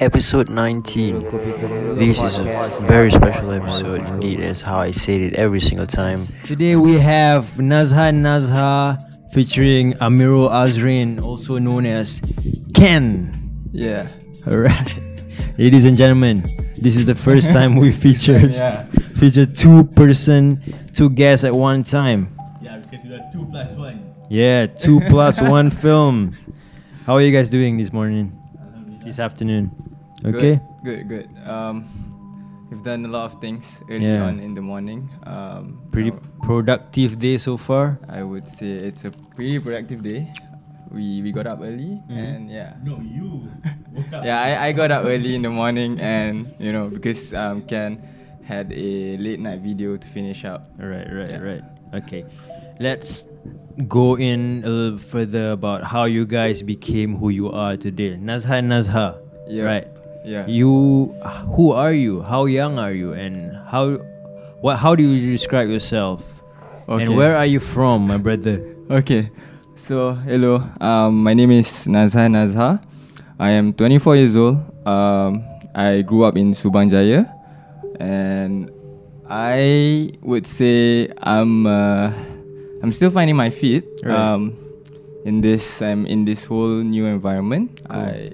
episode 19. This is a very special episode indeed, as how I say it every single time. Today we have Nazhan Nazhar featuring Amirul Azrain, also known as Ken. Yeah. Alright. Ladies and gentlemen, this is the first time we featured Yeah. featured two person, two guests at one time. Yeah, because you are two plus one. Yeah, two plus one films. How are you guys doing this morning? This afternoon? Okay. Good, good. good. Um, we've done a lot of things early Yeah. on in the morning. Um, Pretty now productive day so far. I would say it's a pretty productive day. We we got up early Mhm. and yeah. No, you. woke up. Yeah, I, I got up early in the morning and you know because um Ken had a late night video to finish up. Right, right, Yeah. right. Okay. Let's go in a little further about how you guys became who you are today. Nazhan Nazhar. Yeah. Right. Yeah. You who are you? How young are you? And how what how do you describe yourself? Okay. And where are you from, my brother? Okay. So, hello. Um, my name is Nazhan Nazhar. I am 24 years old. Um, I grew up in Subang Jaya. And I would say I'm uh, I'm still finding my feet Right. um, in this um, in this whole new environment. I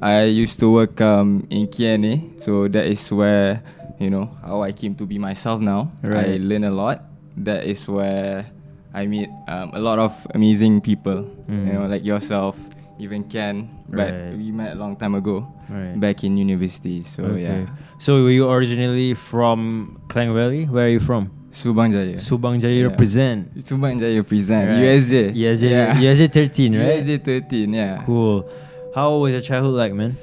I used to work um, in KNA, so that is where you know how I came to be myself now. I Right. learn a lot. That is where I meet um, a lot of amazing people. You know, Mm. like yourself, even Ken. But Right. we met a long time ago, Right. back in university. So yeah, So were you originally from Klang Valley? Where are you from? Subang Jaya. Subang Jaya Yeah. represent. Subang Jaya present Right. USJ. USJ, Yeah. USJ 13, right? USJ 13. Yeah. Cool. How was your childhood like, man?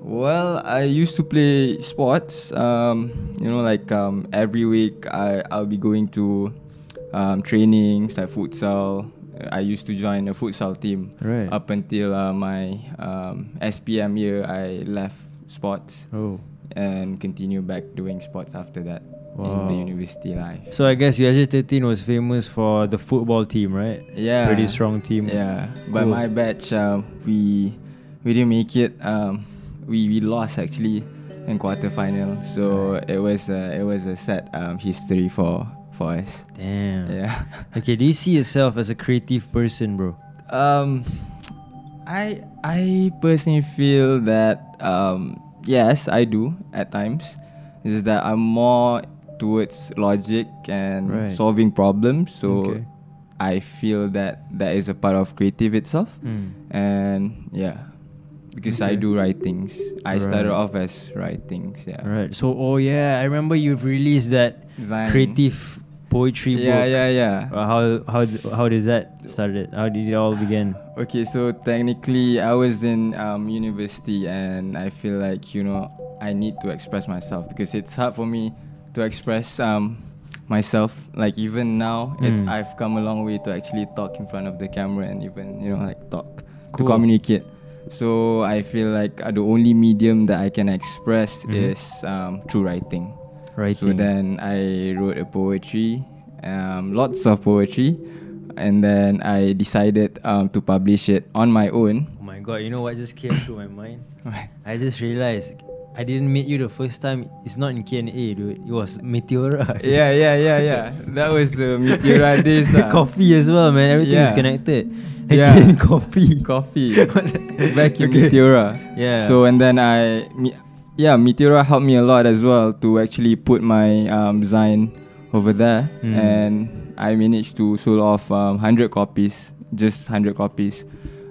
Well, I used to play sports. Um, you know, like um, every week I I'll be going to um, trainings like futsal. I used to join a futsal team. Right. Up until uh, my um, SPM year, I left sports Oh. and continue back doing sports after that in the university life. So I guess USJ 13 was famous for the football team, right? Yeah. Pretty strong team. Yeah, but my batch, um, we we didn't make it. Um, we we lost actually in quarterfinal. So it was a, it was a sad um, history for for us. Damn. Yeah. Okay, do you see yourself as a creative person, bro? Um, I I personally feel that um, yes, I do at times. Is that I'm more towards logic and Right. solving problems. So Okay. I feel that that is a part of creative itself. Mm. and yeah because i do write things i started off as write things yeah Right. So, oh yeah, I remember you've released that Design. creative poetry yeah book. yeah yeah Uh, how how how does that started? How did it all begin? okay so technically i was in um, university and i feel like you know i need to express myself because it's hard for me to express um, myself like even now it's Mm. i've come a long way to actually talk in front of the camera and even you know like talk to communicate so i feel like uh, the only medium that i can express Mhm. is um, through writing Writing. so then i wrote a poetry um, lots of poetry and then i decided um, to publish it on my own Oh my god, you know what just came through my mind? I just realized I didn't meet you the first time. It's not in KNA, dude. It was Meteora. yeah yeah yeah yeah that was the meteora days ah. coffee as well, man. Everything is Yeah. connected. Yeah. Again, coffee. coffee back in Okay. Meteora. Yeah. So and then I, me, yeah, Meteora helped me a lot as well to actually put my um, design over there, Mm. and I managed to sold off um, hundred copies, just hundred copies,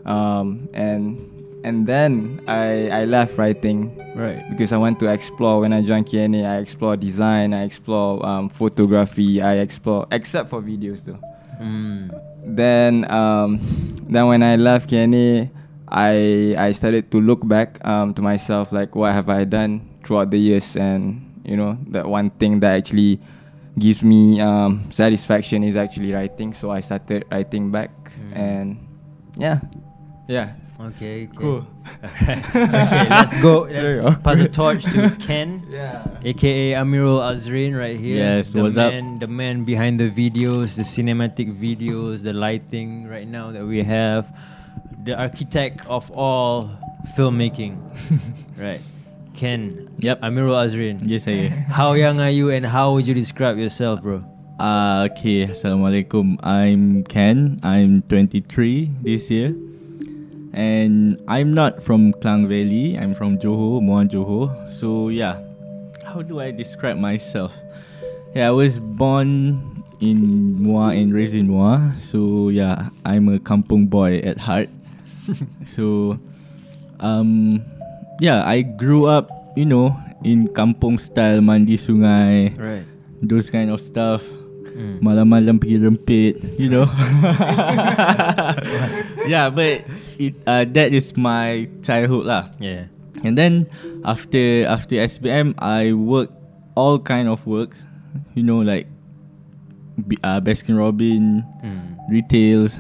um, and and then I I left writing Right. because I want to explore. When I joined KNA, I explore design, I explore um, photography, I explore except for videos though Mm. then um, then when I left KNA, I I started to look back um, to myself like what have I done throughout the years and you know that one thing that actually gives me um, satisfaction is actually writing so I started writing back Mm. and yeah yeah Okay. okay. Cool. Alright. okay, let's go. Let's pass the torch to Ken. yeah aka Amirul Azrain right here. Yes, the what's up? man, The man behind the videos, the cinematic videos, the lighting right now that we have, the architect of all filmmaking. right. Ken. Yep. Amirul Azrain. Yes, saya. How young are you and how would you describe yourself, bro? Uh, okay, Assalamualaikum. I'm Ken. I'm 23 this year. And I'm not from Klang Valley. I'm from Johor, Muar Johor. So, yeah. How do I describe myself? Yeah, I was born in Muar and raised in Muar. So, yeah, I'm a kampung boy at heart. so, um, yeah, I grew up, you know, in kampung style, mandi sungai, Right. those kind of stuff. Mm. Malam-malam pergi rempit, you know. yeah, but it uh, that is my childhood lah. Yeah. And then after after SPM, I worked all kind of works, you know, like B- uh, Baskin Robin, Mm. retails,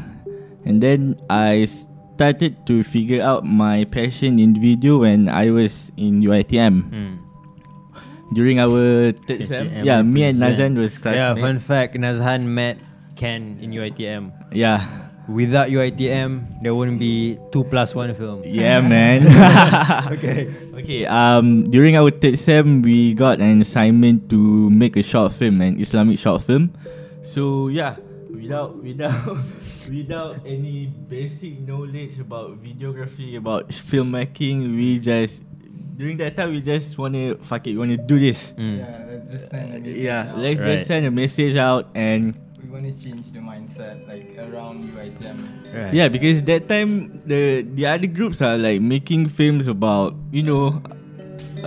and then I started to figure out my passion in video when I was in UiTM Mm. During our third sem. Yeah, me and. Nazan was Yeah, classmates. fun fact Nazhan met Ken in UITM. Yeah, Without UITM, there wouldn't be 2 plus 1 film. yeah, man. Okay. Okay. Um, during our third sem, we got an assignment to make a short film, an Islamic short film. So yeah, without without without any basic knowledge about videography, about filmmaking, we just during that time we just wanna fuck it, we wanna do this. Mm. Yeah, let's just send a message Yeah, out. let's Right. just send a message out and We want to change the mindset like around UITM. Right. Yeah, because that time the the other groups are like making films about you know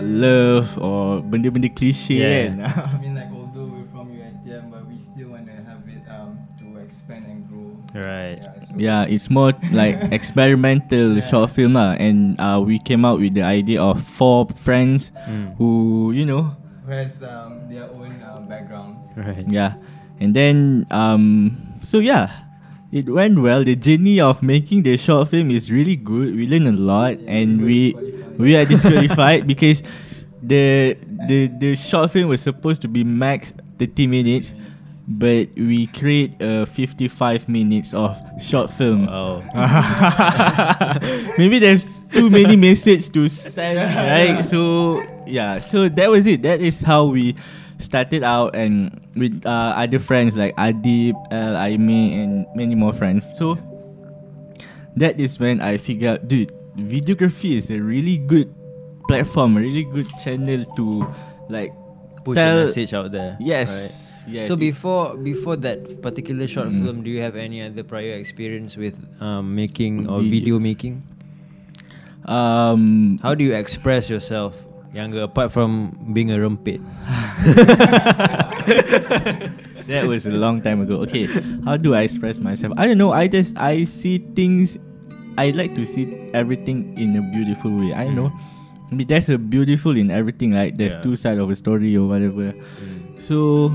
love or benda-benda cliche Yeah. kan. I mean, like although we're from UITM, but we still want to have it um to expand and grow. Right. Yeah, yeah, it's more like experimental Yeah. short film lah, and uh, we came out with the idea of four friends Mm. who you know who has um their own uh, background. Right. yeah, and then um so yeah. It went well. The journey of making the short film is really good. We learned a lot, Yeah, and we we we are disqualified because the the the short film was supposed to be max 30 minutes, but we create a 55 minutes of short film. Oh. Maybe there's too many message to send, right? So yeah, so that was it. That is how we started out, and with uh, other friends like Adib, El, Aime, and many more friends. So that is when I figured out, dude, videography is a really good platform, a really good channel to like Push tell- a message out there. Yes. Right. Yes. So before before that particular short Mm. film, do you have any other prior experience with um, making or Video. video making? um How do you express yourself younger apart from being a rempit? that was a long time ago. Okay, how do I express myself? I don't know. I just I see things. I like to see everything in a beautiful way. I know. I mean, there's a beautiful in everything. Like there's Yeah. two sides of a story or whatever. So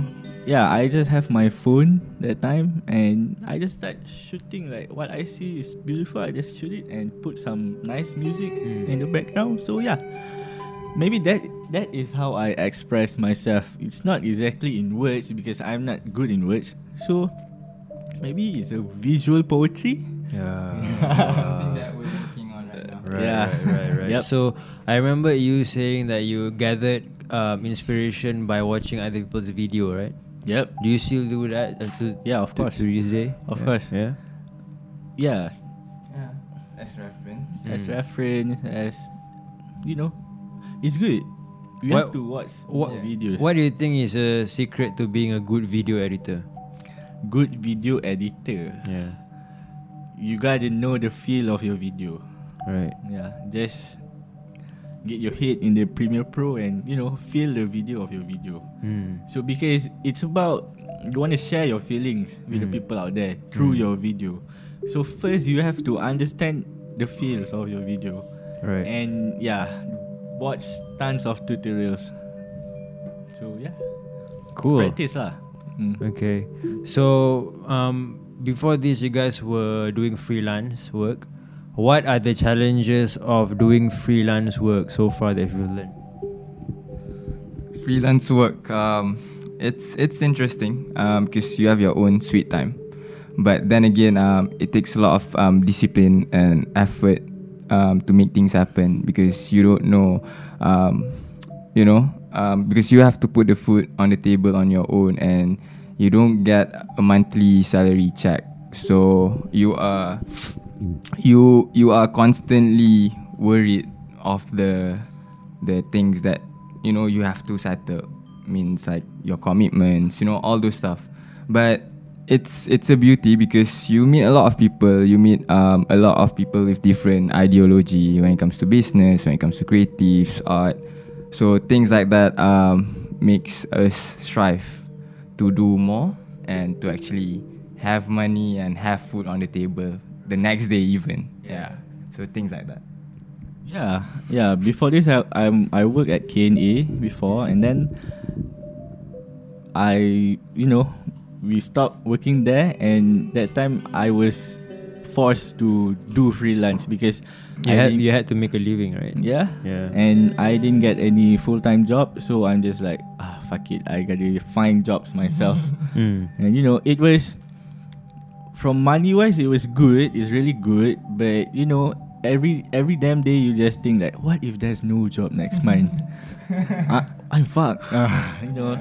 yeah, I just have my phone that time and I just start shooting. Like what I see is beautiful. I just shoot it and put some nice music Mm. in the background. So yeah, maybe that that is how I express myself. It's not exactly in words because I'm not good in words. So maybe it's a visual poetry. Something that we're working on right now. Right, Yeah. right, right, right. Yep. So I remember you saying that you gathered um, inspiration by watching other people's video, right? Yep. Do you still do that until Yeah, of course. to this day? Of Yeah. course. Yeah. Yeah. Yeah, as reference. As Mm. reference, as you know, it's good. You What- have to watch What Yeah. videos. What do you think is a secret to being a good video editor? good video editor? Yeah. You gotta know the feel of your video. Right. Yeah, just get your head in the Premiere Pro and you know feel the video of your video. Mm. So because it's about you want to share your feelings with the Mm. people out there through Mm. your video. So first you have to understand the feels of your video. Right. And yeah, watch tons of tutorials. So yeah, cool. practice lah. Mm. Okay. So um, before this, you guys were doing freelance work. What are the challenges of doing freelance work so far that you've learned? freelance work um it's it's interesting um because you have your own sweet time but then again um it takes a lot of um discipline and effort um, to make things happen because you don't know, um, you know, um, because you have to put the food on the table on your own and you don't get a monthly salary check. So you are you you are constantly worried of the the things that you know you have to settle. Means like your commitments you know all those stuff. But it's it's a beauty because you meet a lot of people. You meet um, a lot of people with different ideology when it comes to business when it comes to creatives art. So things like that um, makes us strive to do more and to actually have money and have food on the table the next day even yeah so things like that Yeah, yeah. Before this, I I'm, I worked at KNA before, and then I, you know, we stopped working there, and that time I was forced to do freelance because You I had you had to make a living, right? yeah, Yeah. and I didn't get any full time job, so I'm just like, ah, fuck it, I gotta find jobs myself, Mm. and you know, it was from money wise, it was good, it's really good, but you know, every every damn day you just think like, what if there's no job next month? I, I'm fucked. Ah, you know.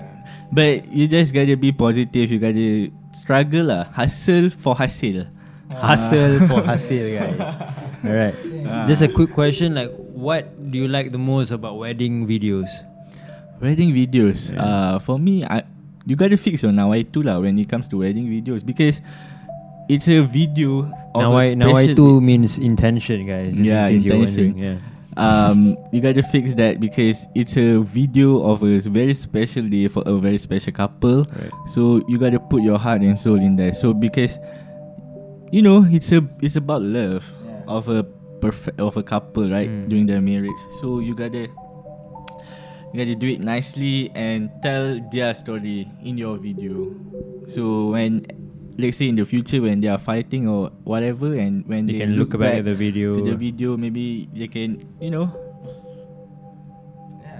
But you just gotta be positive, you gotta struggle lah. Hustle for hustle. Hustle for hustle, guys. All right. Ah. Just a quick question: like, what do you like the most about wedding videos? Wedding videos. Yeah. Uh for me I you gotta fix your nawai tu lah when it comes to wedding videos because it's a video of Now I now I two means intention, guys. Yeah, in intention. Yeah. um, you gotta fix that because it's a video of a very special day for a very special couple. Right. So you gotta put your heart and soul in there. So because you know it's a it's about love Yeah. of a perfect of a couple, right? Mm. During their marriage. So you gotta you gotta do it nicely and tell their story in your video. So when let's say in the future when they are fighting or whatever and when They they, can look back at the video. to the video maybe they can you know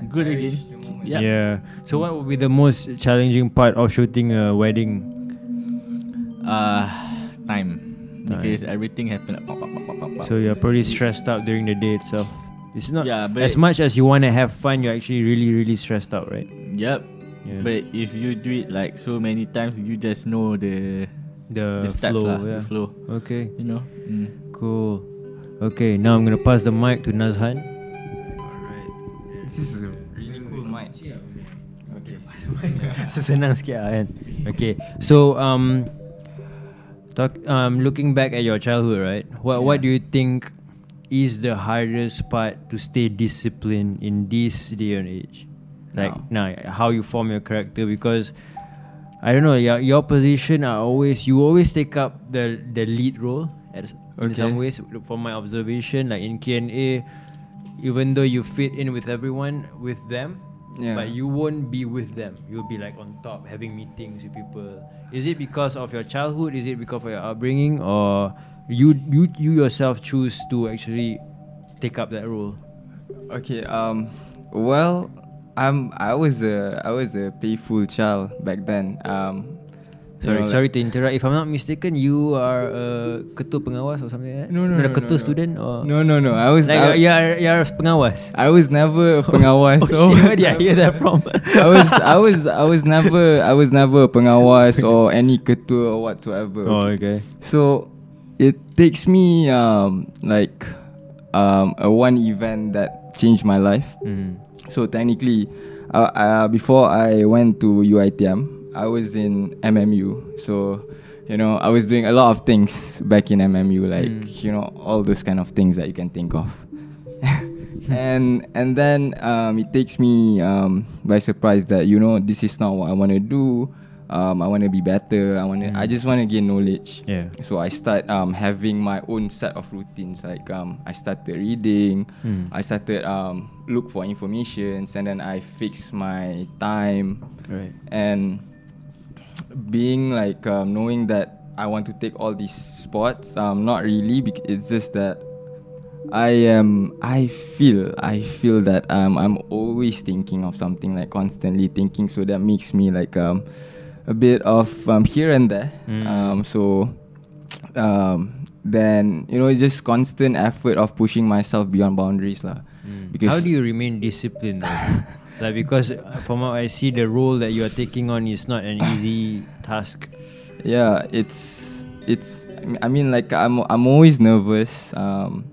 good again yeah. Yeah. So what would be the most challenging part of shooting a wedding? uh time Time. because everything happened pop, pop, pop, pop, pop, pop. So you're pretty stressed out during the day itself. It's not Yeah, but- as much as you want to have fun. You're actually really, really stressed out, right? yep Yeah. but if you do it like so many times you just know the the, the steps flow, lah, yeah. the flow Okay, you know mm. cool. Okay, now I'm gonna pass the mic to Nazhan. Alright. This is a really cool mic. Okay. so senang sikit lah kan Okay So um talk, um Looking back at your childhood right What what do you think Is the hardest part To stay disciplined In this day and age Like now How you form your character Because I don't know your, your position are always You always take up The the lead role at, In Okay. some ways From my observation Like in KNA Even though you fit in with everyone With them Yeah. but you won't be with them. You'll be like on top, having meetings with people. Is it because of your childhood? Is it because of your upbringing, or you you you yourself choose to actually take up that role? Okay. Um. Well, I'm. I was a. I was a playful child back then. Um. you Sorry, know, sorry like- to interrupt. If I'm not mistaken, you are a ketua pengawas or something like that. No, no, a no, ketua no, no. student or No, no, no. I was. like I, you're you're pengawas. I was never a pengawas. oh shit, where did I hear that from? I was I was I was never I was never a pengawas or any ketua or whatsoever. oh okay. So it takes me um like um a one event that changed my life. Mm. So technically, uh, uh, before I went to UITM, I was in MMU. So you know I was doing a lot of things back in MMU, like Mm. you know all those kind of things that you can think of. and and then um, it takes me um, by surprise that you know this is not what I want to do. Um, I want to be better. I want to. I Mm. just want to gain knowledge. Yeah. So I start um, having my own set of routines. Like um, I started reading. Mm. I started um, look for information, and then I fix my time Right. and being like um, knowing that I want to take all these sports. Um, not really. Bec- it's just that I am. I feel. I feel that um, I'm always thinking of something like constantly thinking. So that makes me like um, a bit of um, here and there. Mm. Um, so um, then you know it's just constant effort of pushing myself beyond boundaries lah. Mm. Because How do you remain disciplined? like because from what I see, the role that you are taking on is not an easy task. yeah it's it's I mean- like i'm i'm always nervous um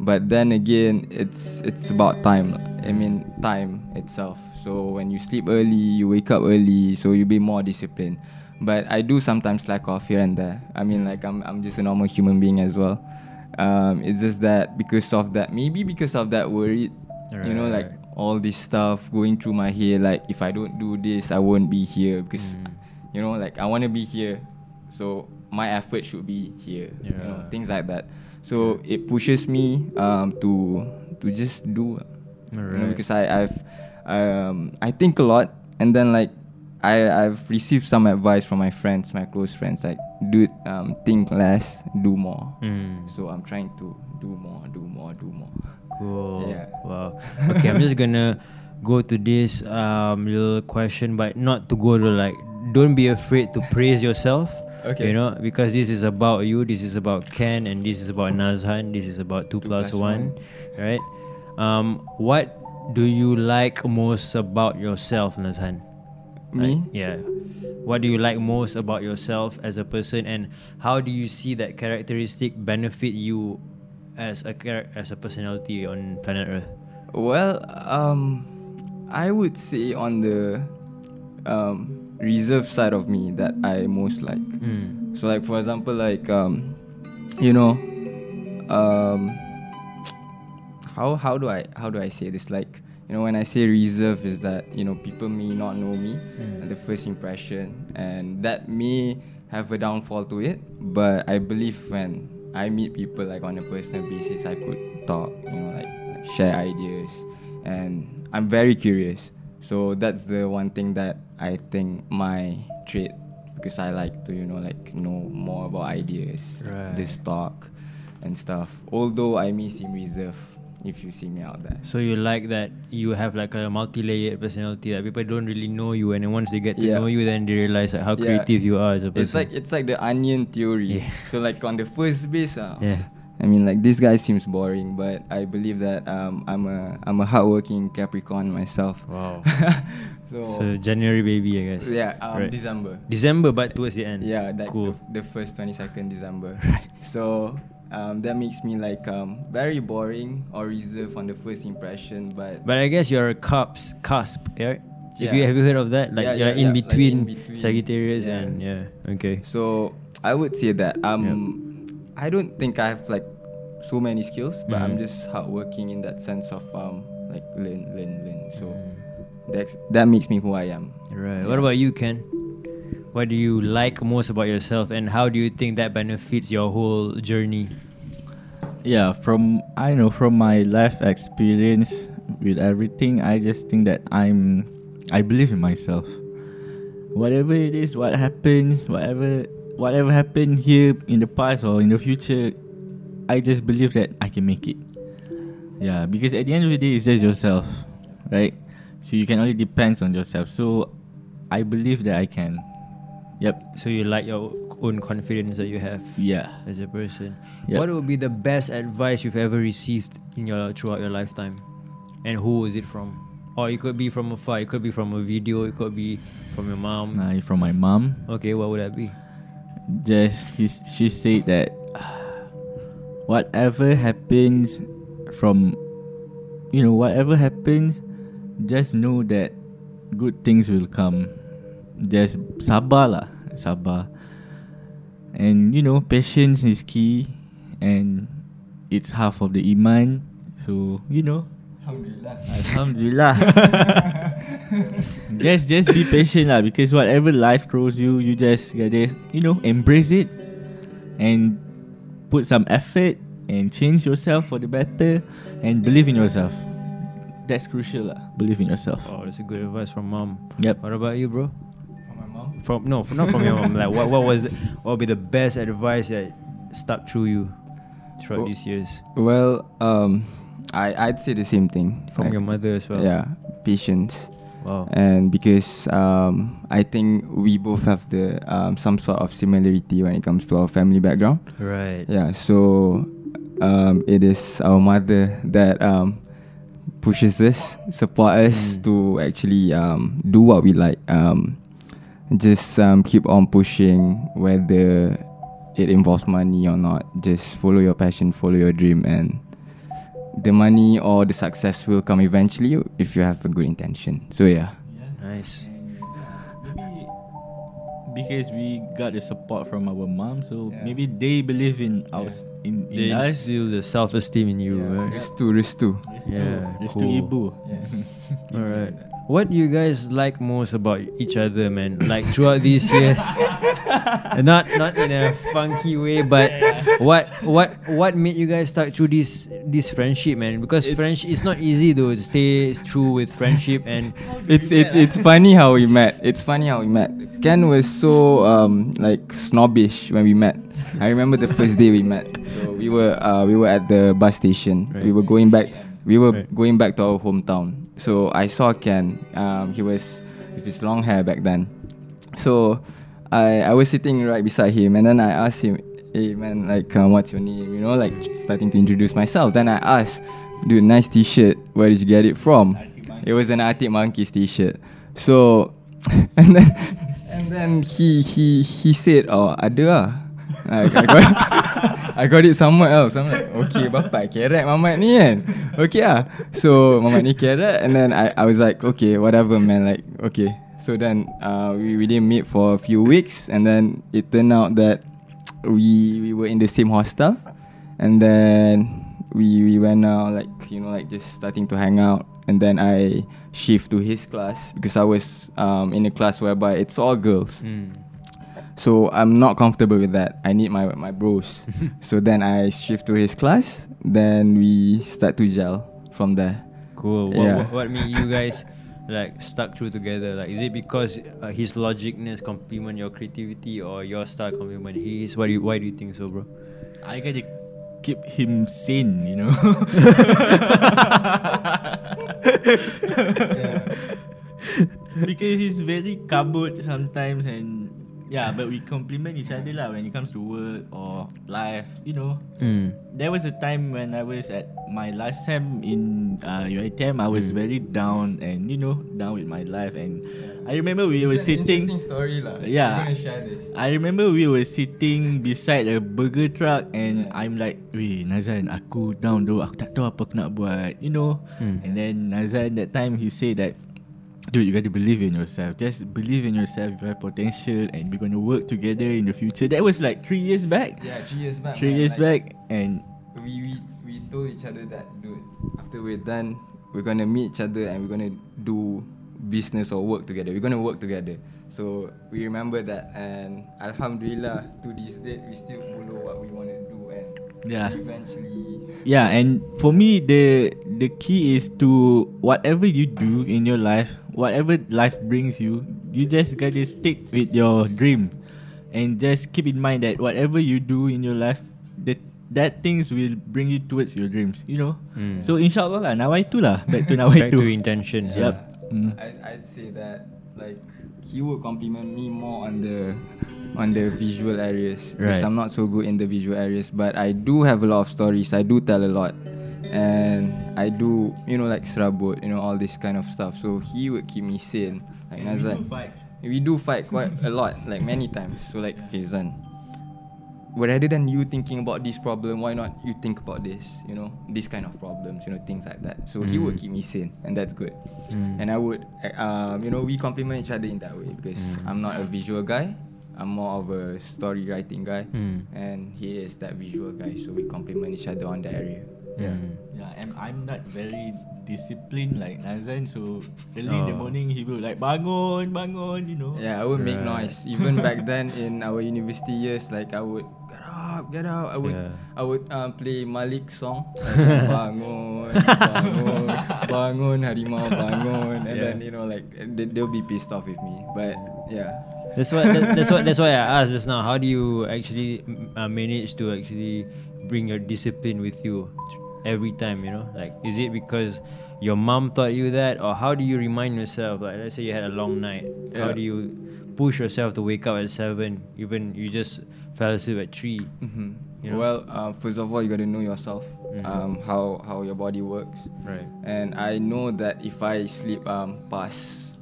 but then again it's it's about time i mean time itself so when you sleep early you wake up early so you be more disciplined. But i do sometimes slack off here and there. I mean like i'm i'm just a normal human being as well. Um it's just that because of that maybe because of that worried you know like Right. all this stuff going through my head like if i don't do this i won't be here. Because Mm. you know like i want to be here so my effort should be here you know Yeah. things like that. So it pushes me um to to just do you know because i i've um i think a lot and then like i i've received some advice from my friends my close friends like do um think less do more Mm. so i'm trying to do more do more do more Cool. Yeah. Wow. Okay, I'm just gonna go to this um little question, but not to go to like. Don't be afraid to praise yourself. Okay. You know, because this is about you. This is about Ken, and this is about Nazhan. This is about two, Two plus, plus one, right? Um, what do you like most about yourself, Nazhan? me Like, yeah. What do you like most about yourself as a person, and how do you see that characteristic benefit you as a as a personality on planet Earth? Well, um, I would say on the um, reserve side of me that I most like. Mm. So, like for example, like um, you know, um, how how do I how do I say this? Like you know, when I say reserve, is that you know people may not know me Mm. at the first impression, and that may have a downfall to it. But I believe when I meet people like on a personal basis, I could talk, you know, like, like share ideas, and I'm very curious. So that's the one thing that I think my trait because I like to you know like know more about ideas, Right. just talk and stuff. Although I may seem reserved if you see me out there. So you like that you have like a multi-layered personality that people don't really know you, and then once they get to Yeah. know you, then they realize like how Yeah. creative you are as a person. It's like it's like the onion theory. Yeah. So like on the first base, uh, yeah. I mean like this guy seems boring, but I believe that um, I'm a I'm a hardworking Capricorn myself. Wow. so, So January baby, I guess. yeah, um, Right. December. December, but towards the end. Yeah, that cool. the, the first twenty second December. Right. So um, that makes me like um, very boring or reserved on the first impression, but But I guess you're a cusp, cusp, right? If you Yeah. have you heard of that? Like Yeah, you're yeah, in, yeah, like between in between. Sagittarius Yeah. and yeah. Okay. So I would say that um I don't think I have like so many skills, but I'm Mhm. just hardworking in that sense of um like learn, learn, learn. So Mm. that's that makes me who I am. Right. What about you, Ken? What do you like most about yourself, and how do you think that benefits your whole journey? Yeah, from I know from my life experience with everything, I just think that I'm I believe in myself. Whatever it is, what happens, whatever whatever happened here in the past or in the future, I just believe that I can make it. Yeah, because at the end of the day, it's just yourself, right? So you can only depend on yourself. So I believe that I can. Yep. So you like your own confidence that you have Yeah. as a person. Yep. What would be the best advice you've ever received in your throughout your lifetime, and who was it from? Or it could be from afar. It could be from a video. It could be from your mom. Uh, from my mom. Okay, what would that be? just he's, she said that whatever happens from you know whatever happens just know that good things will come just sabar lah sabar and you know patience is key and it's half of the iman so you know Alhamdulillah. alhamdulillah just just be patient lah because whatever life throws you, you just gotta you know embrace it and put some effort and change yourself for the better and believe in yourself. That's crucial lah. Believe in yourself. Oh, that's a good advice from mom. Yep. What about you, bro? From mom. From no, not from your mom. Like what? What was? What would be the best advice that stuck through you throughout these years Well, um, I I'd say the same thing from Like, your mother as well? Yeah, patience. Wow. and because um, I think we both have the um, some sort of similarity when it comes to our family background. Right. Yeah, so um, it is our mother that um, pushes us, support us Mm. to actually um, do what we like. Um, just um, keep on pushing, whether it involves money or not. Just follow your passion, follow your dream, and the money or the success will come eventually if you have a good intention. So yeah. Nice. Maybe because we got the support from our mom, so Yeah. maybe they believe in us in, in They us. instill the self-esteem in you. right? Restu, restu. Yeah, Restu cool. ibu. All right. What do you guys like most about each other, man? Like throughout these years, not not in a funky way, but what what what made you guys start through this this friendship, man? Because It's- French it's not easy though to stay true with friendship and It's it's it's funny how we met. It's funny how we met. Ken was so um like snobbish when we met. I remember the first day we met. So we were uh we were at the bus station. We were going back. We were Right. going back to our hometown. So I saw Ken. Um, he was with his long hair back then. So I I was sitting right beside him, and then I asked him, "Hey man, like um, what's your name?" You know, like starting to introduce myself. Then I asked, "Dude, nice T-shirt. Where did you get it from?" It was an Arctic Monkeys T-shirt. So, and then and then he he he said, "Oh, ada lah." I, I got I got it somewhere else. I'm like, okay, bapak carrot mamat ni kan. Okay ah. So mamat ni carrot, and then I I was like, okay, whatever man. Like, okay. So then uh, we we didn't meet for a few weeks, and then it turned out that we we were in the same hostel, and then we we went out like you know like just starting to hang out, and then I shift to his class because I was um in a class whereby it's all girls. Mm. So I'm not comfortable with that. I need my my bros. so then I shift to his class. Then we start to gel from there. Cool. What, Yeah. what, what made you guys like stuck through together? Like, is it because uh, his logicness complement your creativity, or your style complement his? Why do you, why do you think so, bro? I gotta keep him sane, you know. because he's very kabut sometimes and yeah, but we complement each other lah when it comes to work or life, you know. Mm. There was a time when I was at my last time in uh, UiTM, I was Mm. very down and you know down with my life, and I remember we were sitting. story lah. Yeah. share this. I remember we were sitting beside a burger truck and I'm like, weh Nazan, aku down though, aku tak tahu apa aku nak buat, you know. Hmm. And then Nazan that time he said that, dude, you gotta believe in yourself. Just believe in yourself. You have potential and we're gonna work together in the future. That was like three years back. Yeah, three years back. Three man, years like, back, and We, we we told each other that, dude. After we're done, we're gonna meet each other and we're gonna do business or work together. We're gonna work together. So we remember that, and Alhamdulillah, to this date, we still follow what we wanna do, and Yeah. eventually, Yeah, and for me the the key is to whatever you do in your life, whatever life brings you, you just gotta stick with your dream, and just keep in mind that whatever you do in your life, that that things will bring you towards your dreams. You know. Mm. So inshallah lah, nawai tu lah, back to nawai Back tu. to intentions. Yep. ah. Mm. I I'd say that like he would compliment me more on the on the visual areas Right. because I'm not so good in the visual areas but I do have a lot of stories. I do tell a lot. And I do you know like serabut you know all this kind of stuff. So he would keep me sane. Like Nazhan we do fight quite a lot like many times. So like okay Zan. Rather than you thinking about this problem why not you think about this you know this kind of problems you know things like that. So he would Mm. keep me sane and that's good. Mm. and I would uh, um, you know we complement each other in that way because Mm. I'm not a visual guy I'm more of a story writing guy Mm. and he is that visual guy so we complement each other on that area yeah Mm. Yeah, and I'm not very disciplined like Nazan. So early in the Oh. morning he will like bangun, bangun, you know. Yeah, I would make Right. noise. Even back then in our university years, like I would up, get out. I would, Yeah. I would um, play Malik song. Like, bangun, bangun, bangun, harimau bangun, and Yeah. then you know like they, they'll be pissed off with me. But yeah, That's what. That, that's what. That's why I asked just now. How do you actually uh, manage to actually bring your discipline with you every time? You know, like is it because your mom taught you that, or how do you remind yourself? Like, let's say you had a long night. How do you push yourself to wake up at seven, even you just fell asleep at 3 Mm-hmm. You know? Well, uh, first of all, you got to know yourself, Mhm. um, how how your body works, Right. and I know that if I sleep um past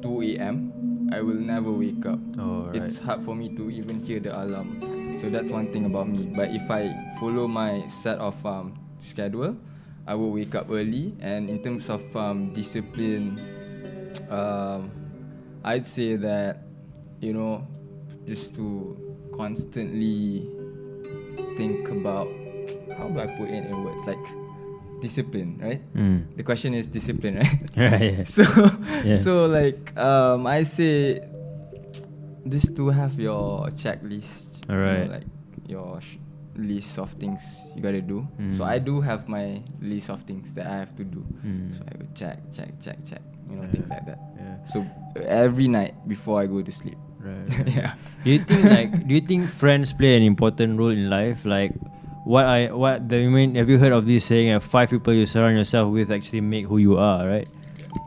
two a.m., I will never wake up. Oh, right. It's hard for me to even hear the alarm. So that's one thing about me. But if I follow my set of um, schedule, I will wake up early. And in terms of um, discipline, um, I'd say that you know, just to constantly think about how do I put it in words like discipline, right? Mm. The question is discipline, right? Right. yeah. so Yeah. so like um I say just to have your checklist you know, like your sh- list of things you gotta do so Mm. I do have my list of things that I have to do Mm. so I will check check check check you know Yeah. things like that Yeah. so every night before I go to sleep Right. yeah Do you think like do you think friends play an important role in life? Like what I what the I mean have you heard of this saying uh, five people you surround yourself with actually make who you are, right?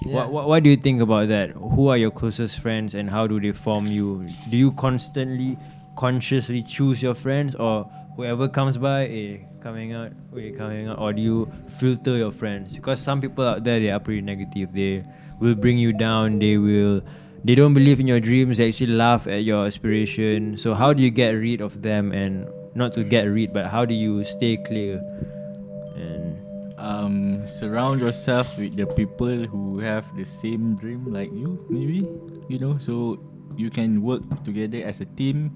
Yeah. What, what what do you think about that? Who are your closest friends and how do they form you? Do you constantly consciously choose your friends or whoever comes by, eh, coming out, eh, coming out, or do you filter your friends? Because some people out there they are pretty negative. They will bring you down. They will they don't believe in your dreams. They actually laugh at your aspiration. So how do you get rid of them and not to get rid, but how do you stay clear? And Um, surround yourself with the people who have the same dream like you, maybe. You know, so you can work together as a team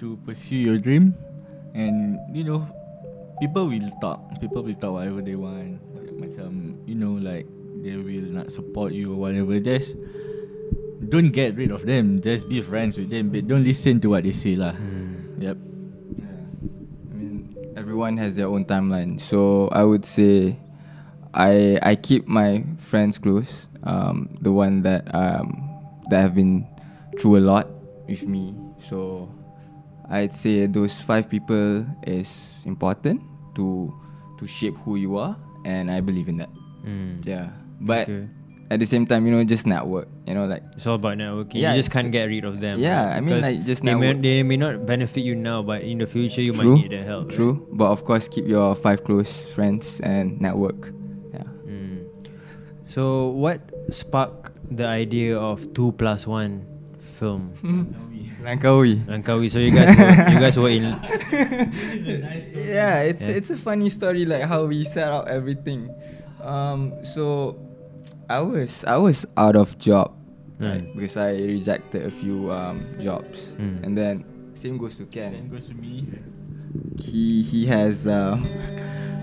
to pursue your dream. And you know, people will talk. People will talk whatever they want. Macam you know, like they will not support you or whatever. Just don't get rid of them. Just be friends with them, but don't listen to what they say lah. Hmm. Yep. Yeah. I mean, everyone has their own timeline. So I would say, I I keep my friends close. Um, the one that um that have been through a lot with me. So I'd say those five people is important to to shape who you are, and I believe in that. Hmm. Yeah, but Okay. At the same time, you know, just network. You know, like It's all about networking. Yeah, you just can't get rid of them. Yeah, right? I mean, like, just they may, network. they may not benefit you now, but in the future you true, might need their help. right? true. But of course, keep your five close friends and network. Yeah. Mm. So what sparked the idea of two plus one film? Langkawi. Langkawi. So you guys were, you guys were in. yeah, it's Yeah. it's a funny story like how we set up everything. Um, so I was I was out of job right, Mm. because I rejected a few um, jobs, Mm. and then same goes to Ken. Same goes to me. He he has um,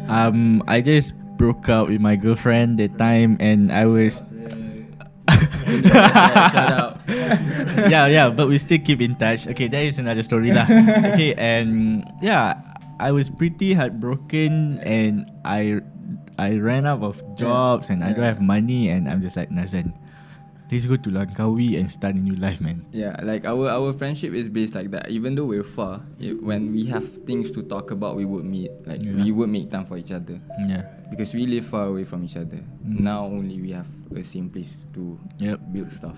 Um, I just broke up with my girlfriend that time, and I was. Yeah, yeah, but we still keep in touch. Okay, that is another story lah. Okay, and yeah, I was pretty heartbroken, and I I ran out of jobs, and I don't have money, and I'm just like Nazhan, let's go to Langkawi and start a new life, man. Yeah, like our our friendship is based like that. Even though we're far, it, when we have things to talk about, we would meet. Like Yeah. we would make time for each other Yeah. because we live far away from each other. Mm. Now only we have the same place to Yep. build stuff.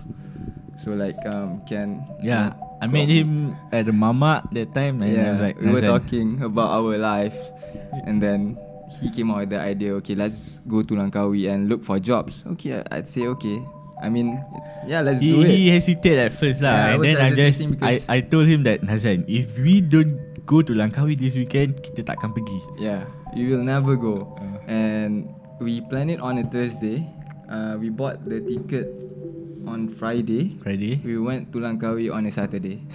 So like um can Yeah, I met him at the mama that time, and I yeah, was like, we were talking about our life, and then he came out with the idea. Okay, let's go to Langkawi and look for jobs. Okay, I'd say okay. I mean, yeah, let's he, do it. he hesitated at first lah, Yeah, and then I just I, I told him that Nazan, if we don't go to Langkawi this weekend, kita takkan pergi. Yeah, we will never go. Uh. And we planned it on a Thursday. Uh, we bought the ticket on Friday. Friday. We went to Langkawi on a Saturday.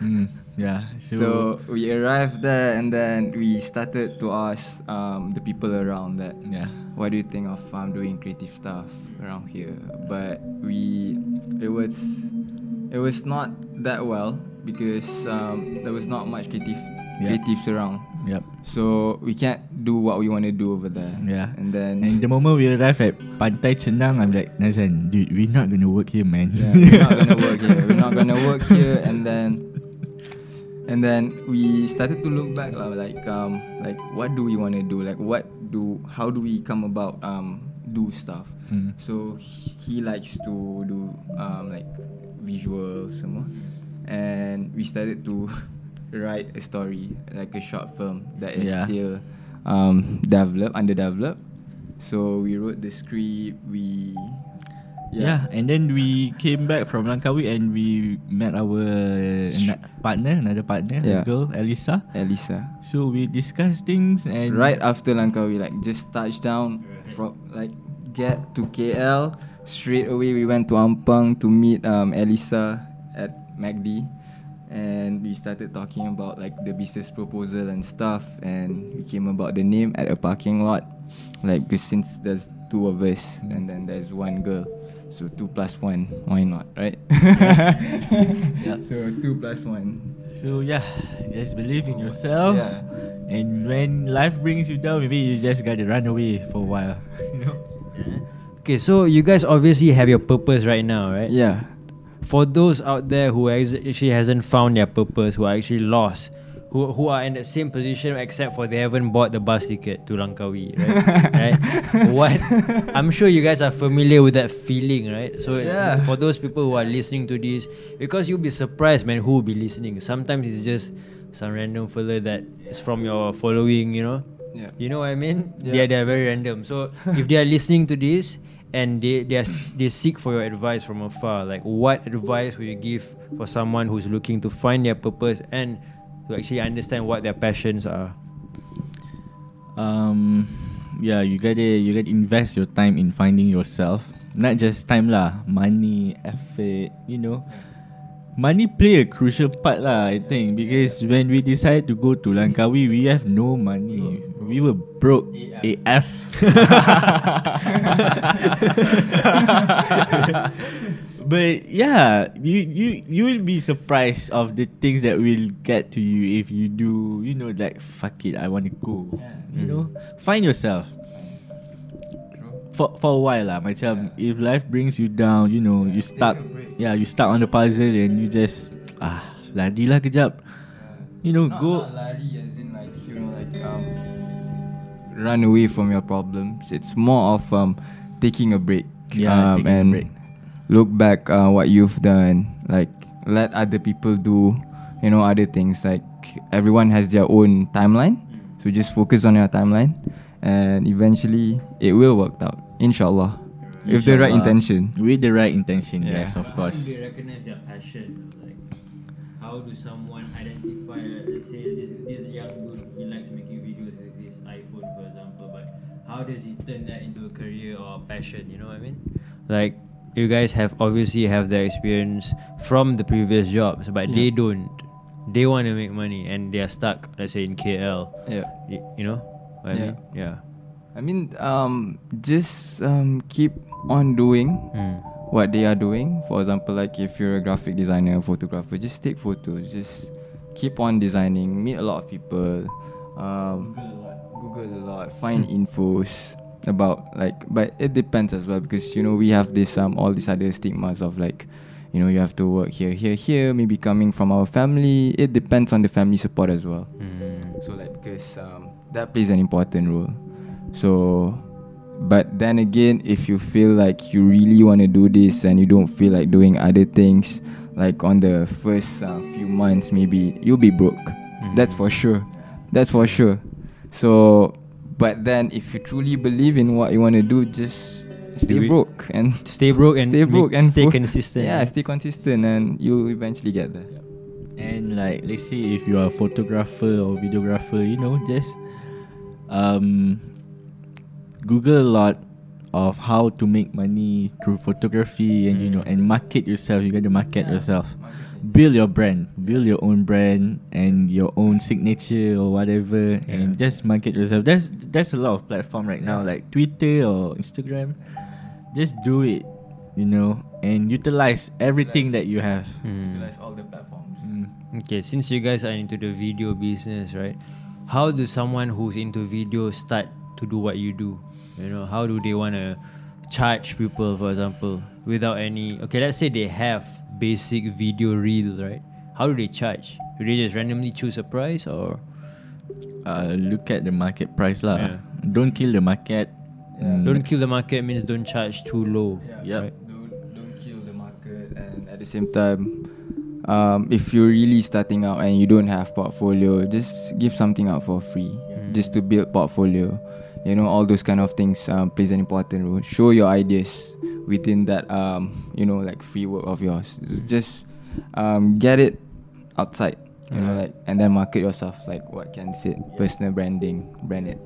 Hmm. Yeah. so, So, we arrived there and then we started to ask um, the people around that yeah. what do you think of um, doing creative stuff around here but we it was it was not that well because um, there was not much creative Yeah. creatives around Yep. so we can't do what we want to do over there Yeah. and then And the moment we arrive at Pantai Cenang, I'm like, Nazhan, dude, we're not gonna work here, man. yeah, we're not gonna work here we're not gonna work here and then and then we started to look back lah, like um like what do we want to do like what do how do we come about um do stuff. Mm. So he he likes to do um like visuals semua, and we started to write a story like a short film that is Yeah. still um developed underdeveloped. So we wrote the script. We Yeah. and then we came back from Langkawi and we met our na- partner, another partner, Yeah. a girl, Elisa. Elisa. So we discussed things and right after Langkawi, like just touched down from like get to KL. Straight away, we went to Ampang to meet um, Elisa at MACD, and we started talking about like the business proposal and stuff. And we came about the name at a parking lot, like since there's two of us and then there's one girl. So two plus one, why not, right? So two plus one. So yeah, just believe in yourself. Yeah. And when life brings you down, maybe you just gotta run away for a while. You know. Okay, so you guys obviously have your purpose right now, right? Yeah. For those out there who actually hasn't found their purpose, who are actually lost, who who are in the same position except for they haven't bought the bus ticket to Langkawi, right? right? What? I'm sure you guys are familiar with that feeling, right? So Yeah. for those people who are listening to this, because you'll be surprised, man, who will be listening. Sometimes it's just some random fella that is from your following, you know. Yeah. You know what I mean? Yeah. Yeah, they are very random. So if they are listening to this and they they are, they seek for your advice from afar, like what advice will you give for someone who's looking to find their purpose and to actually understand what their passions are? Um, yeah, you gotta you gotta invest your time in finding yourself. Not just time lah, money, effort. You know, money play a crucial part lah. I think because when we decided to go to Langkawi, we have no money. We were broke AF. but yeah, you you you will be surprised of the things that will get to you if you do. You know, like fuck it, I want to go. You know, find yourself for for a while lah. Macam if life brings you down, you know, you stuck. Yeah, you stuck on the puzzle and you just ah lari lah kejap. You know, Not, go. not lari as in like you know like um run away from your problems. It's more of um taking a break. Yeah, um, taking a and break. Look back uh, what you've done. Like let other people do, you know, other things. Like everyone has their own timeline, so just focus on your timeline, and eventually it will work out. Inshallah, with the right intention. With the right intention, Yeah. yes, of course. they recognize their passion? Like, how do someone identify? Let's say this this young dude he likes making videos with his iPhone, for example, but how does he turn that into a career or a passion? You know what I mean? Like you guys have obviously have the experience from the previous jobs, but they don't. They want to make money and they are stuck. Let's say in KL. Yeah. Y- You know? What I Yeah. mean? Yeah. I mean, um, just um, keep on doing Mm. what they are doing. For example, like if you're a graphic designer, photographer, just take photos. Just keep on designing. Meet a lot of people. Um, Google a lot. Find infos about like, but it depends as well because you know we have this um all these other stigmas of like, you know you have to work here, here, here. Maybe coming from our family. It depends on the family support as well. Mm. So like because um, that plays an important role. So, but then again, if you feel like you really want to do this and you don't feel like doing other things, like on the first uh, few months, maybe you'll be broke. That's for sure. That's for sure. So, but then if you truly believe in what you want to do, just stay Do broke and Stay broke and stay broke and stay consistent. Yeah, stay consistent, and you'll eventually get there. And like let's say if you are a photographer or videographer, you know, just um Google a lot of how to make money through photography and you know and market yourself. You got to market yourself. Build your brand, build your own brand and your own signature or whatever, and just market yourself. There's there's a lot of platform right now like Twitter or Instagram. Just do it, you know, and utilize everything that you have. Mm. Utilize all the platforms. Okay, since you guys are into the video business, right? How do someone who's into video start to do what you do? You know, how do they want to charge people, for example, without any? Okay, let's say they have basic video reel, right? How do they charge? Do they just randomly choose a price, or uh, look at the market price lah. Yeah. Don't kill the market. Mm. Don't kill the market means don't charge too low. Yep. right? Don't don't kill the market, and at the same time, um, if you're really starting out and you don't have portfolio, just give something out for free, Mm. just to build portfolio. You know, all those kind of things um, plays an important role. Show your ideas within that, um, you know, like free work of yours. Just um, get it outside. You know, like and then market yourself. Like what Ken said, personal branding, brand it.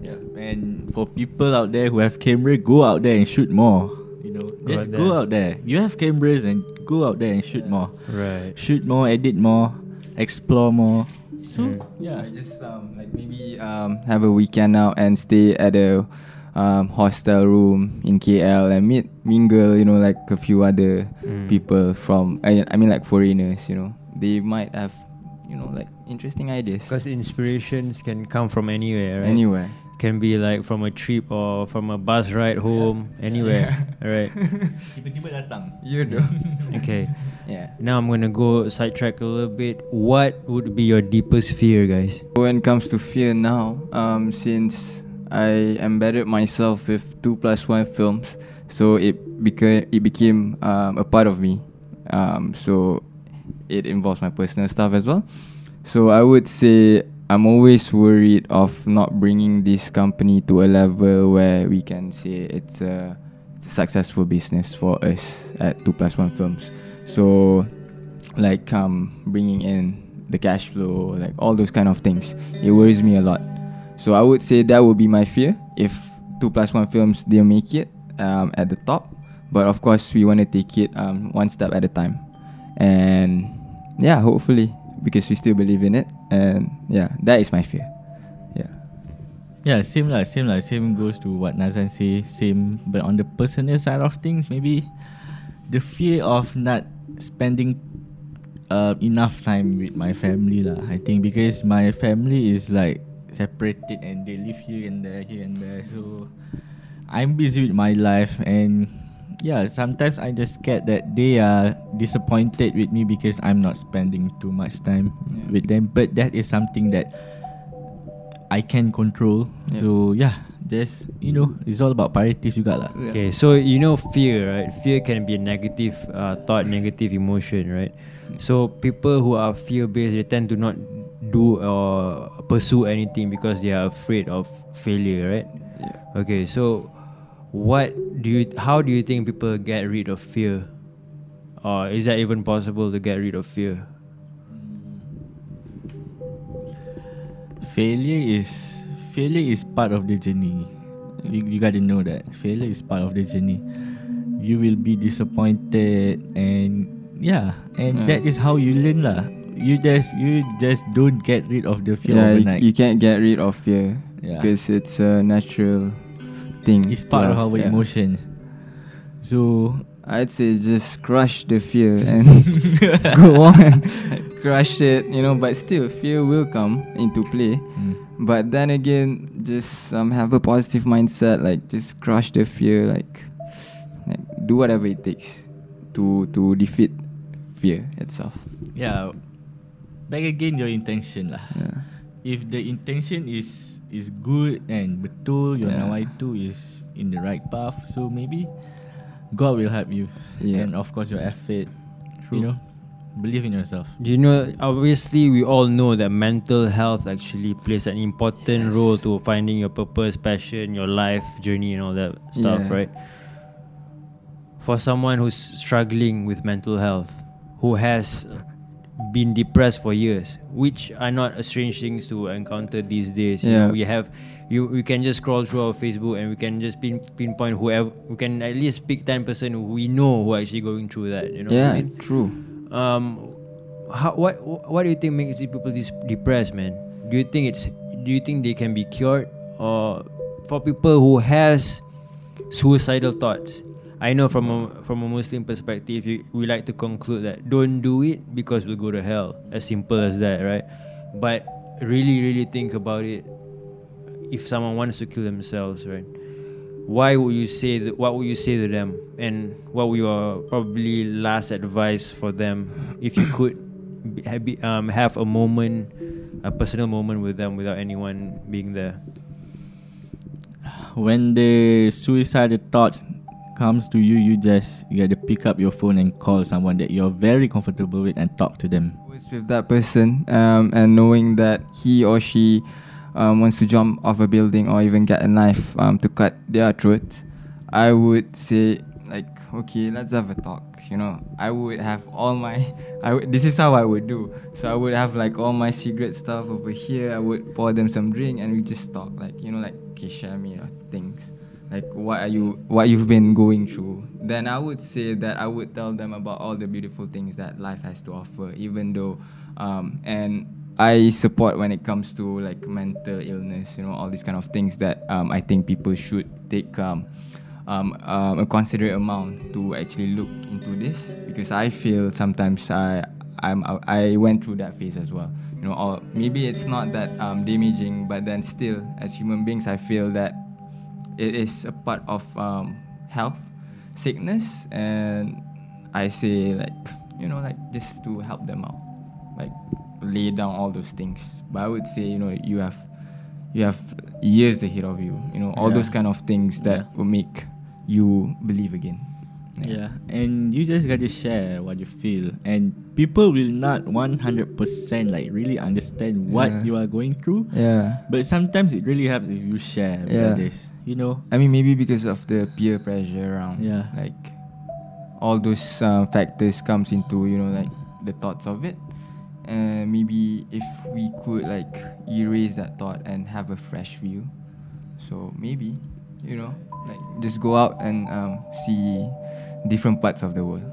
Yeah. And for people out there who have camera, go out there and shoot more. You know, Go just out go out there. You have cameras and go out there and shoot more. Right. Shoot more, edit more, explore more. So Mm. yeah. I just um, like maybe um, have a weekend out and stay at a um, hostel room in KL and meet mingle. You know, like a few other Mm. people from. I, I mean, like foreigners. You know, they might have, you know, like interesting ideas. Because inspirations can come from anywhere, right? Anywhere. Can be like from a trip or from a bus ride home, anywhere. Right. Tiba-tiba datang. You do. Okay. Yeah. Now I'm gonna go sidetrack a little bit. What would be your deepest fear, guys? When it comes to fear now, um, since I embedded myself with two plus one films, so it became it became um, a part of me. Um, so it involves my personal stuff as well. So I would say I'm always worried of not bringing this company to a level where we can say it's a, it's a successful business for us at two plus one films. So like um bringing in the cash flow, like all those kind of things. It worries me a lot. So I would say that would be my fear if two plus one films didn't make it um, at the top. But of course, we want to take it um, one step at a time, and yeah, hopefully because we still believe in it. And yeah, that is my fear. Yeah. Yeah, same like same like Same goes to what Nazhan say. Same, but on the personal side of things, maybe the fear of not spending uh, enough time with my family lah. I think because my family is like separated and they live here and there, here and there. So I'm busy with my life and yeah, sometimes I just scared that they are disappointed with me because I'm not spending too much time Yeah. with them. But that is something that I can control. Yeah. So yeah, just you know, it's all about priorities juga lah. Yeah. Okay, so you know fear, right? Fear can be a negative uh, thought, negative emotion, right? So people who are fear-based, they tend to not do or pursue anything because they are afraid of failure, right? Yeah. Okay, so what do you? How do you think people get rid of fear? Or is that even possible to get rid of fear? Failure is failure is part of the journey. You, you got to know that failure is part of the journey. You will be disappointed and yeah, and Mm. that is how you learn lah. You just you just don't get rid of the fear yeah, you, overnight. you can't get rid of fear Yeah. because it's a natural thing. it's part of our yeah. emotions. So I'd say just crush the fear and go on, crush it, you know. But still, fear will come into play. But then again, just um, have a positive mindset. Like just crush the fear. Like, like do whatever it takes to to defeat fear itself. yeah, back again your intention lah. Yeah. If the intention is is good and betul your Yeah. nawai tu is in the right path, so maybe God will help you. Yeah. And of course your effort. True. You know, believe in yourself. Do you know? Obviously, we all know that mental health actually plays an important Yes. role to finding your purpose, passion, your life journey, and all that stuff, Yeah. right? For someone who's struggling with mental health, who has been depressed for years, which are not a strange things to encounter these days. You know, Yeah. we have. You, we can just scroll through our Facebook and we can just pin, pinpoint whoever we can at least pick ten percent who we know who are actually going through that. You know what I yeah. mean? True. Um how, what what do you think makes people depressed man? Do you think it's do you think they can be cured? Or for people who has suicidal thoughts i know from a from a muslim perspective you, we like to conclude that don't do it because we'll go to hell. As simple as that right? But really really think about it if someone wants to kill themselves right why would you say that what would you say to them and what would your probably last advice for them if you could be, um, have a moment a personal moment with them without anyone being there? When the suicidal thought comes to you, you just you got to pick up your phone and call someone that you're very comfortable with and talk to them. was with that person um, and knowing that he or she um, wants to jump off a building or even get a knife um, to cut their throat, I would say like, okay, let's have a talk. You know, I would have all my, I would, this is how I would do. So I would have like all my secret stuff over here. I would pour them some drink and we just talk. Like you know, like okay, share me your things. Like what are you, what you've been going through. Then I would say that I would tell them about all the beautiful things that life has to offer. Even though, um, and I support when it comes to like mental illness. You know, all these kind of things that um, I think people should take um, um, um, a considerate amount to actually look into this because I feel sometimes I I'm I went through that phase as well. You know, or maybe it's not that um, damaging, but then still, as human beings, I feel that it is a part of um, health, sickness, and I say like you know like just to help them out, lay down all those things. But I would say you know you have you have years ahead of you. You know all Yeah. those kind of things that Yeah. will make you believe again. Yeah, and you just got to share what you feel, and people will not 100% like really understand what Yeah. you are going through. Yeah. But sometimes it really helps if you share Yeah. others. You know, I mean, maybe because of the peer pressure around. Yeah. Like, all those uh, factors comes into you know like the thoughts of it, and maybe if we could like erase that thought and have a fresh view, so maybe you know like just go out and um, see different parts of the world.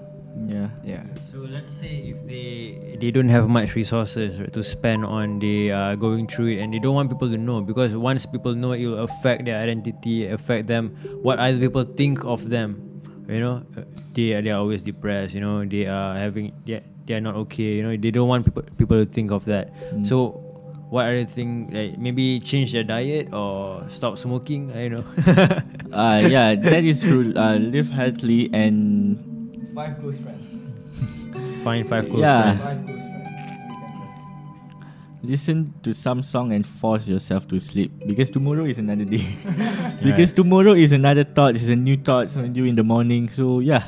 yeah. Yeah. So let's say if they they don't have much resources to spend on the uh, going through it, and they don't want people to know because once people know, it will affect their identity, affect them, what other people think of them. You know, Uh, they are they are always depressed. You know, they are having they they are not okay. You know, they don't want people people to think of that. Mm. So. What are the thing like maybe change their diet or stop smoking? I don't know. Uh, yeah, that is true. Uh, live healthily and Five close friends. Find five close Yeah. friends. close listen to some song and force yourself to sleep because tomorrow is another day. because tomorrow is another thought, is a new thought on you in the morning. So yeah,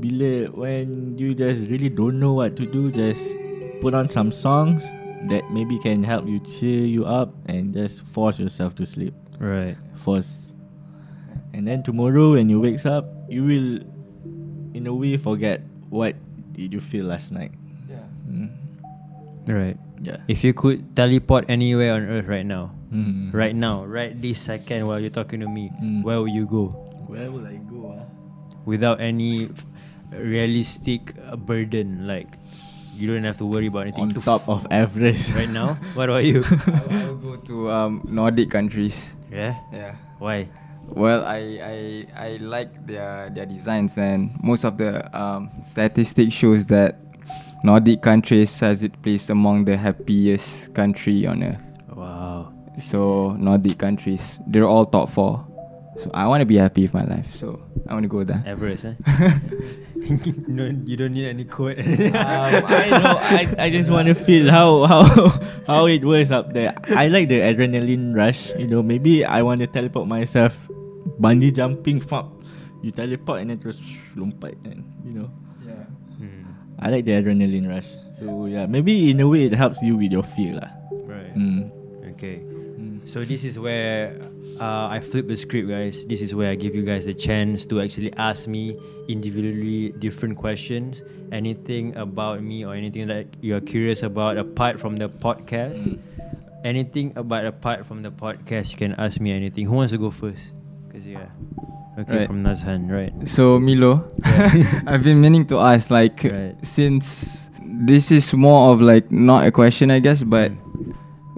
bila when you just really don't know what to do, just put on some songs that maybe can help you cheer you up and just force yourself to sleep. Right. Force. And then tomorrow when you wakes up, you will in a way forget what did you feel last night. Yeah. Mm. Right. Yeah. If you could teleport anywhere on earth right now, Mm. right now, right this second while you're talking to me, Mm. where will you go? Where will I go? Ah? Without any f- realistic uh, burden, like you don't have to worry about anything. On To top of Everest. right now, what about you? I will go to um, Nordic countries. yeah. Yeah. Why? Well, I, I I like their their designs and most of the um, statistics shows that Nordic countries has it placed among the happiest country on earth. Wow. So Nordic countries, they're all top four. So I want to be happy with my life. So I want to go there. Everest, eh? no, you don't need any quote. um, I know. I, I just want to feel how how how it was up there. I like the adrenaline rush. You know, maybe I want to teleport myself, bungee jumping. Fuck, you teleport and then terus lompat and you know. Yeah. Hmm, I like the adrenaline rush. So yeah, maybe in a way it helps you with your fear lah. Right. Mm. Okay. Mm. So this is where uh, I flip the script, guys. This is where I give you guys a chance to actually ask me individually different questions, anything about me or anything that you are curious about apart from the podcast. Anything about apart from the podcast, you can ask me anything. Who wants to go first? Cause yeah, okay, Right. from Nazhan, right? So Milo, Yeah. I've been meaning to ask like Right. since this is more of like not a question I guess, but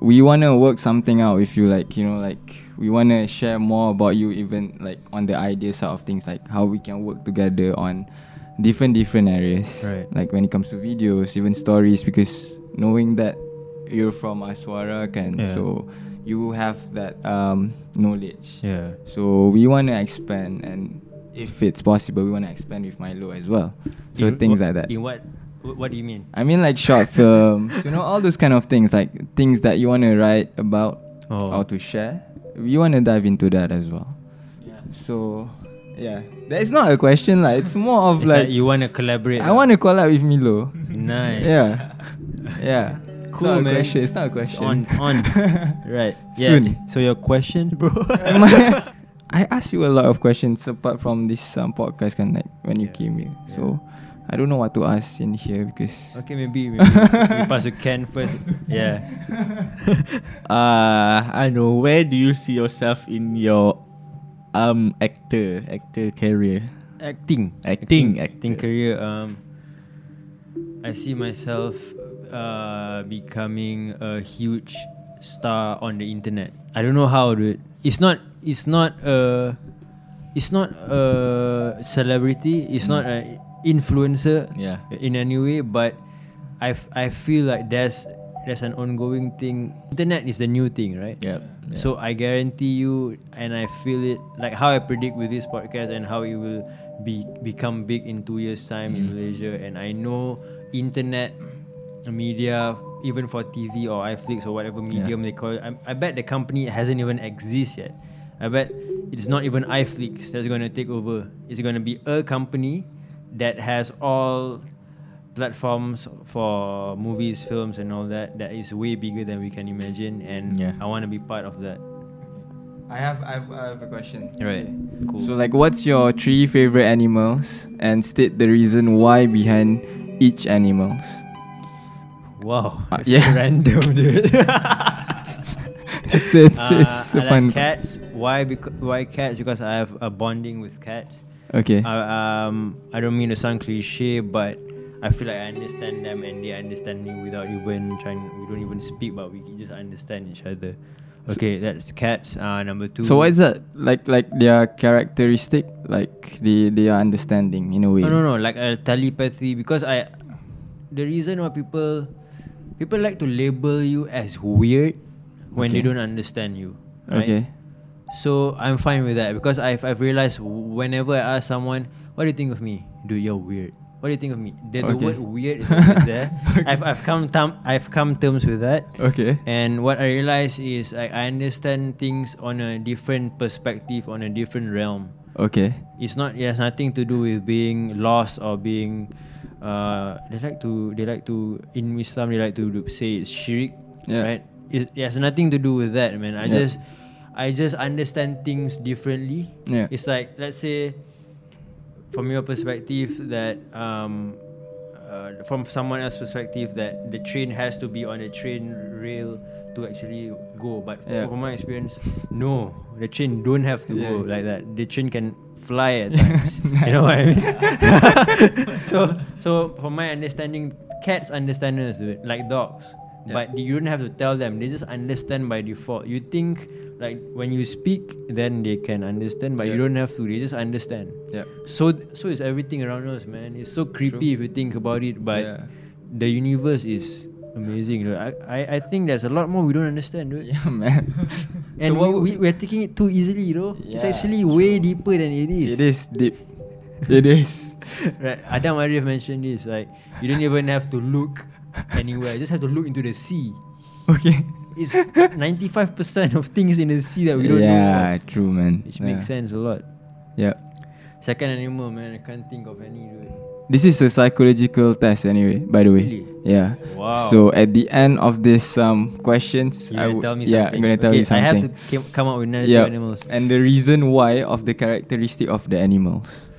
we wanna work something out with you like you know like we wanna share more about you even like on the idea side of things like how we can work together on different different areas. Right. Like when it comes to videos, even stories, because knowing that you're from Aswara can Yeah. so you have that um knowledge. Yeah. So we want to expand, and if it's possible, we want to expand with Milo as well. So In things like that. In what What do you mean? I mean like short films, you know, all those kind of things, like things that you want to write about Oh. or to share. We want to dive into that as well. Yeah. So, yeah, that's not a question. Like it's more of It's like, like you want to collaborate. I want to collab with Milo. Nice. Yeah, yeah. It's Cool, not a man. question. It's not a It's question. on, on. right. Yeah. Soon. So your question, bro? I asked you a lot of questions apart from this um, podcast kan like when you Yeah. came here. So I don't know what to ask in here because okay, maybe, maybe we pass to Ken first. Yeah. Uh, I know. Where do you see yourself in your um actor actor career? Acting. Acting, Acting actor. career. Um, I see myself uh, becoming a huge star on the internet. I don't know how, dude. It's not. It's not a. It's not a celebrity. It's not an influencer. Yeah. In any way, but I, I feel like there's there's an ongoing thing. Internet is the new thing, right? Yep. yeah. So I guarantee you, and I feel it like how I predict with this podcast and how it will be become big in two years' time in Mm. Malaysia. And I know internet media, even for TV or iFlix or whatever medium they call it, I, I bet the company hasn't even exist yet. I bet it's not even iFlix that's going to take over. It's going to be a company that has all platforms for movies, films, and all that. That is way bigger than we can imagine, and Yeah. I want to be part of that. I have I have, I have a question. Right. Cool. So like, what's your three favorite animals and state the reason why behind each animals? wow, Uh, yeah. random, dude. It's it's Uh, it's a I fun. like cats. Why? Because why cats? Because I have a bonding with cats. Okay. I, um, I don't mean to sound cliche, but I feel like I understand them and they understand me without even trying. We don't even speak, but we can just understand each other. Okay, that's cats. Uh, number two. So what is that like? Like their characteristic, like they they are understanding in a way. No, no, no. Like a telepathy. Because I, the reason why people, people like to label you as weird when they don't understand you. Right? Okay. So I'm fine with that because I've I've realized whenever I ask someone, "What do you think of me?" Dude, you're weird. What do you think of me? The, the Okay. word weird is always there. Okay. I've I've come tam- I've come terms with that. Okay. And what I realize is I, I understand things on a different perspective, on a different realm. Okay. It's not. It has nothing to do with being lost or being. Uh, they like to. They like to. In Islam, they like to say it's shirik. Yeah. Right. It, it has nothing to do with that, man. I Yeah. just. I just understand things differently. Yeah. It's like let's say, from your perspective, that um, uh, from someone else's perspective, that the train has to be on the train rail to actually go. But Yeah. from my experience, no, the train don't have to go like that. The train can fly at times. You know what I mean? so, so from my understanding, cats understand us, like dogs. Yeah. But you don't have to tell them; they just understand by default. You think like when you speak, then they can understand, but you don't have to. They just understand. Yeah. So, so is everything around us, man. It's so creepy if you think about it, but Yeah. the universe is amazing. dude. I, I, I think there's a lot more we don't understand, dude. Yeah, man. And so what we, we, we're taking it too easily, you know. It's Yeah, actually way deeper than it is. It is deep. It is. right. Adam Arif mentioned this. Like, you don't even have to look anywhere. You just have to look into the sea. Okay. It's 95% of things in the sea that we don't know. yeah, true, man. Which yeah. makes sense a lot. Yeah. Second animal, man. I can't think of any, dude. This is a psychological test, anyway. By the way. Really? Yeah. Wow. So at the end of this um questions, You're I would- tell me yeah, something. I'm gonna tell okay, you something. I have to come up with another yeah. two animals. And the reason why of the characteristic of the animals.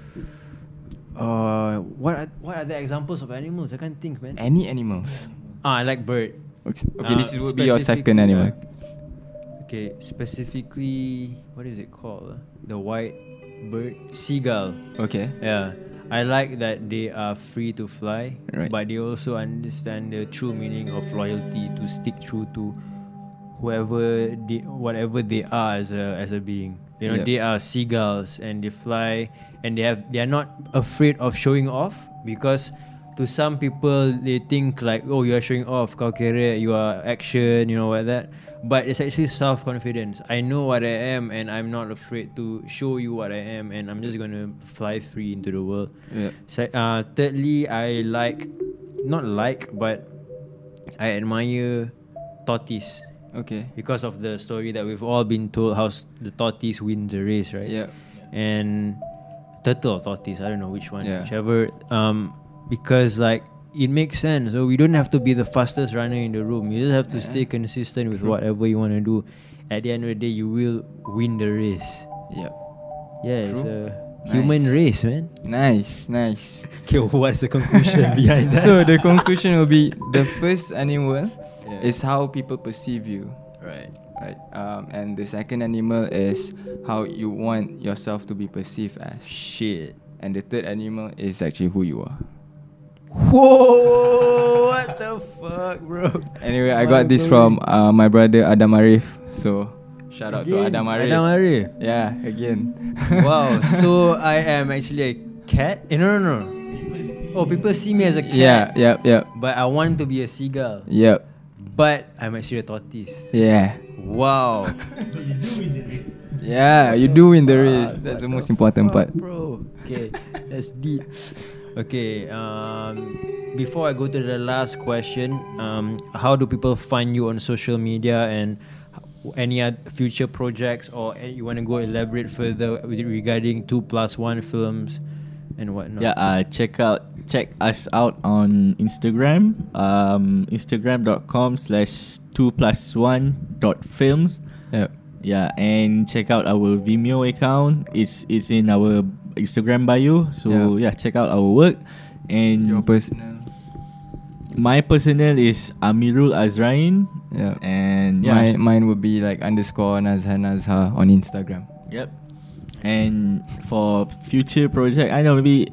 Uh, what are, what are the examples of animals? I can't think, man. Any animals. Ah, I like bird. Okay, okay Uh, this would be your second animal. uh, okay, specifically, what is it called? The white bird, seagull. Okay. Yeah, I like that they are free to fly, Right. but they also understand the true meaning of loyalty to stick true to whoever they, whatever they are as a as a being. You know, Yep. they are seagulls and they fly and they have they are not afraid of showing off because to some people they think like oh you are showing off kau kira you are action you know what that but it's actually self confidence I know what I am and I'm not afraid to show you what I am and I'm just gonna fly free into the world Yeah. Se- uh, thirdly, I like not like, but I admire tortoise Okay. because of the story that we've all been told how the tortoise wins the race, right? Yeah. And turtle or tortoise, I don't know which one, Yeah. whichever. Um, because like it makes sense. So we don't have to be the fastest runner in the room. You just have to Yeah. stay consistent with whatever you want to do. At the end of the day, you will win the race. Yeah. Yeah, it's True. a human race, man. Nice, nice. Okay, what's the conclusion behind that? so the conclusion will be the first animal Yeah. is how people perceive you, right. right? Um, and the second animal is how you want yourself to be perceived as. Shit. And the third animal is actually who you are. Whoa! What the fuck, bro? Anyway, I got this from uh, my brother Adam Arif. So shout out to Adam Arif. Adam Arif. Yeah, again. wow. So I am actually a cat. Eh, no, no, no. Oh, people see me as a cat. yeah, yep, yep, But I want to be a seagull. yep. But I'm actually a tortoise. Yeah. Wow. Yeah, you do win the race. That's the most important part. bro. Okay, that's deep. Okay, um, before I go to the last question, um, how do people find you on social media and any other future projects or you want to go elaborate further regarding two plus one films and whatnot? Yeah, uh, check out check us out on Instagram. Um, Instagram.com slash two plus one dot films. Yep. Yeah, and check out our Vimeo account. It's it's in our Instagram bio. So Yeah. yeah, check out our work. And Your personal. my personal is Amirul Azrain. Yeah. And yeah, Mine, mine would be like underscore Nazhan Nazhar on Instagram. Yep. And for future project, I know maybe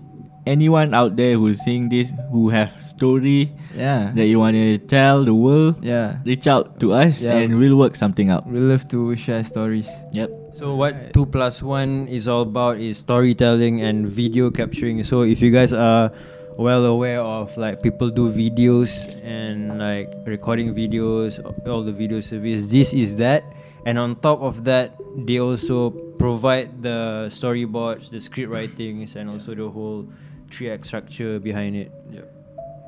anyone out there who's seeing this who have story Yeah. that you want to tell the world, yeah. reach out to us Yeah. and we'll work something out. We love to share stories. Yep. So what two plus one is all about is storytelling and video capturing. So if you guys are well aware of like people do videos and like recording videos, all the video service, this is that. And on top of that, they also provide the storyboards, the script writings, and also the whole three act structure behind it. Yep.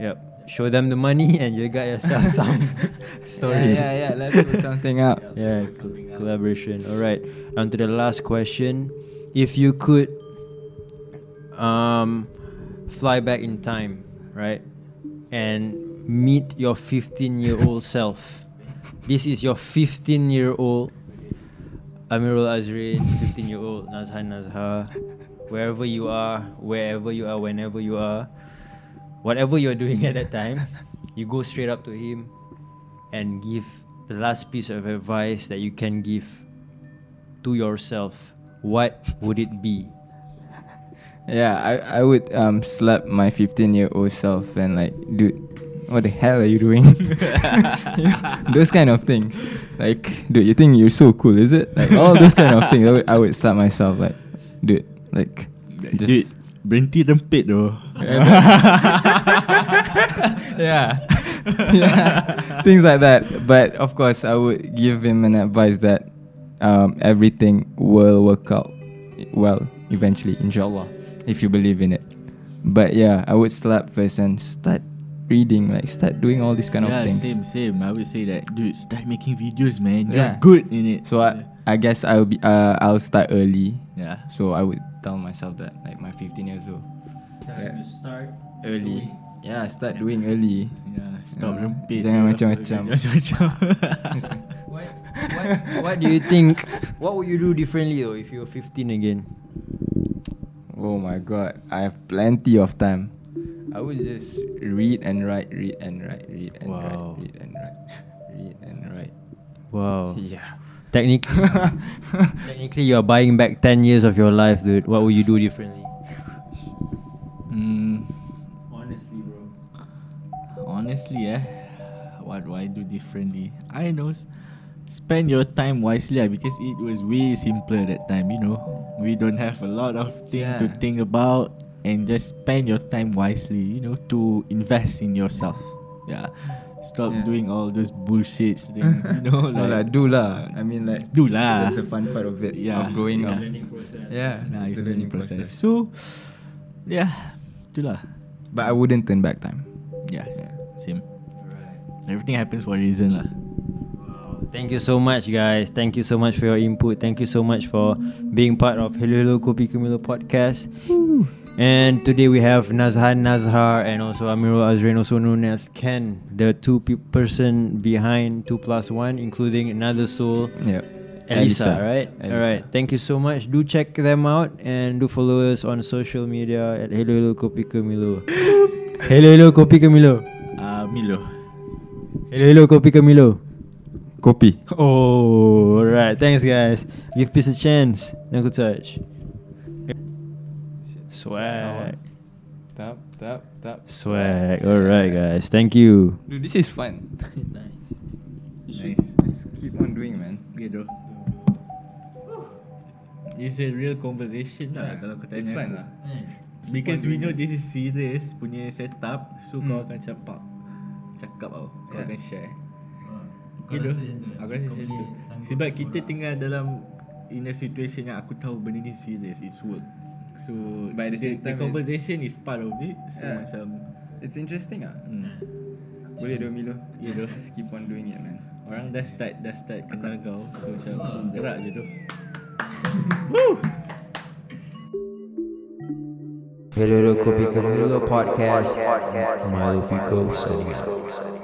Yep. Show them the money and you got yourself some stories. Yeah, yeah, yeah. Let's put something out. Yeah, col- collaboration. All right. On to the last question. If you could um fly back in time, right? And meet your 15-year-old self. This is your 15-year-old Amirul Azrain, 15-year-old Nazhan Nazhar. Wherever you are, wherever you are, whenever you are, whatever you're doing at that time, you go straight up to him and give the last piece of advice that you can give to yourself, what would it be? Yeah, I, I would um slap my 15 year old self and like, dude, what the hell are you doing? You know, those kind of things. Like, dude, you think you're so cool, is it? Like all those kind of things. I would, I would slap myself like, dude, like, just Dude, berhenti rempit though. yeah, yeah, things like that. But of course, I would give him an advice that um, everything will work out well eventually, inshallah, if you believe in it. But yeah, I would slap first and start reading, like start doing all these kind yeah, of things. Yeah, same, same. I would say that, dude, start making videos, man. You're Yeah. good in it. So I, I guess I'll be, uh, I'll start early. yeah. So I would tell myself that, like my 15 years old, Time to start early. Yeah, start doing early. Yeah, stop Yeah. rempit. Jangan bro. macam-macam. Macam-macam. What, what, what do you think? What would you do differently though if you were 15 again? Oh my god, I have plenty of time. I would just read and write, read and write, read and Wow. write, read and write, read and write. Wow. Yeah. Technically, technically, you are buying back 10 years of your life, dude. What would you do differently? Mm, Honestly, bro. honestly, eh, what do I do differently? I know. Spend your time wisely ah, because it was way simpler that time. You know, we don't have a lot of things to think about, and just spend your time wisely. You know, to invest in yourself. Yeah, stop Yeah. doing all those bullshit things. You know, no lah, like do lah. I mean like Do lah. That's the fun part of it. Yeah. Of growing Yeah. up. Learning process. Yeah. Nah, it's the a learning process. So, yeah, itulah. But I wouldn't turn back time. Yeah, same. Everything happens for a reason lah. Thank you so much, guys. Thank you so much for your input. Thank you so much for being part of Hello Hello Kopi Kumilo podcast. And today we have Nazhan Nazhar and also Amirul Azrain, also known as Ken, the two pe- person behind Two Plus One, including another soul, Yep. Elisa, Elisa. right? Elisa. All right. Thank you so much. Do check them out and do follow us on social media at Hello Hello Kopi Kumilo. Hello Hello Kopi Kumilo. Ah, Milo. Hello Hello Kopi Kumilo. Kopi. Oh, alright. Thanks, guys. Give peace a chance. Knuckle touch. Swag. Tap, tap, tap. Swag. Alright, guys. Thank you. Dude, this is fun. nice. You Nice. just keep on doing, man. Yeah, bro. It's a real conversation lah Yeah, kalau kau tanya. it's fun lah. Because we know this is serious punya setup, so kau Hmm. akan cakap cakap tau. Kau Yeah. akan share. Kau Gitu. rasa macam tu, Aku rasa kau macam tu. Sebab kau kita tengah dalam in a situation yang aku tahu benda ni serious, it's work. So But at the same the, the conversation is part of it. So Yeah. macam It's interesting ah. hmm. Boleh dong Milo. Ya, doh. Just keep on doing it, man. Orang dah start dah start kenal kau So macam gerak je tu Hello Hello Kopi Kumilo podcast. Milo Fico signing out.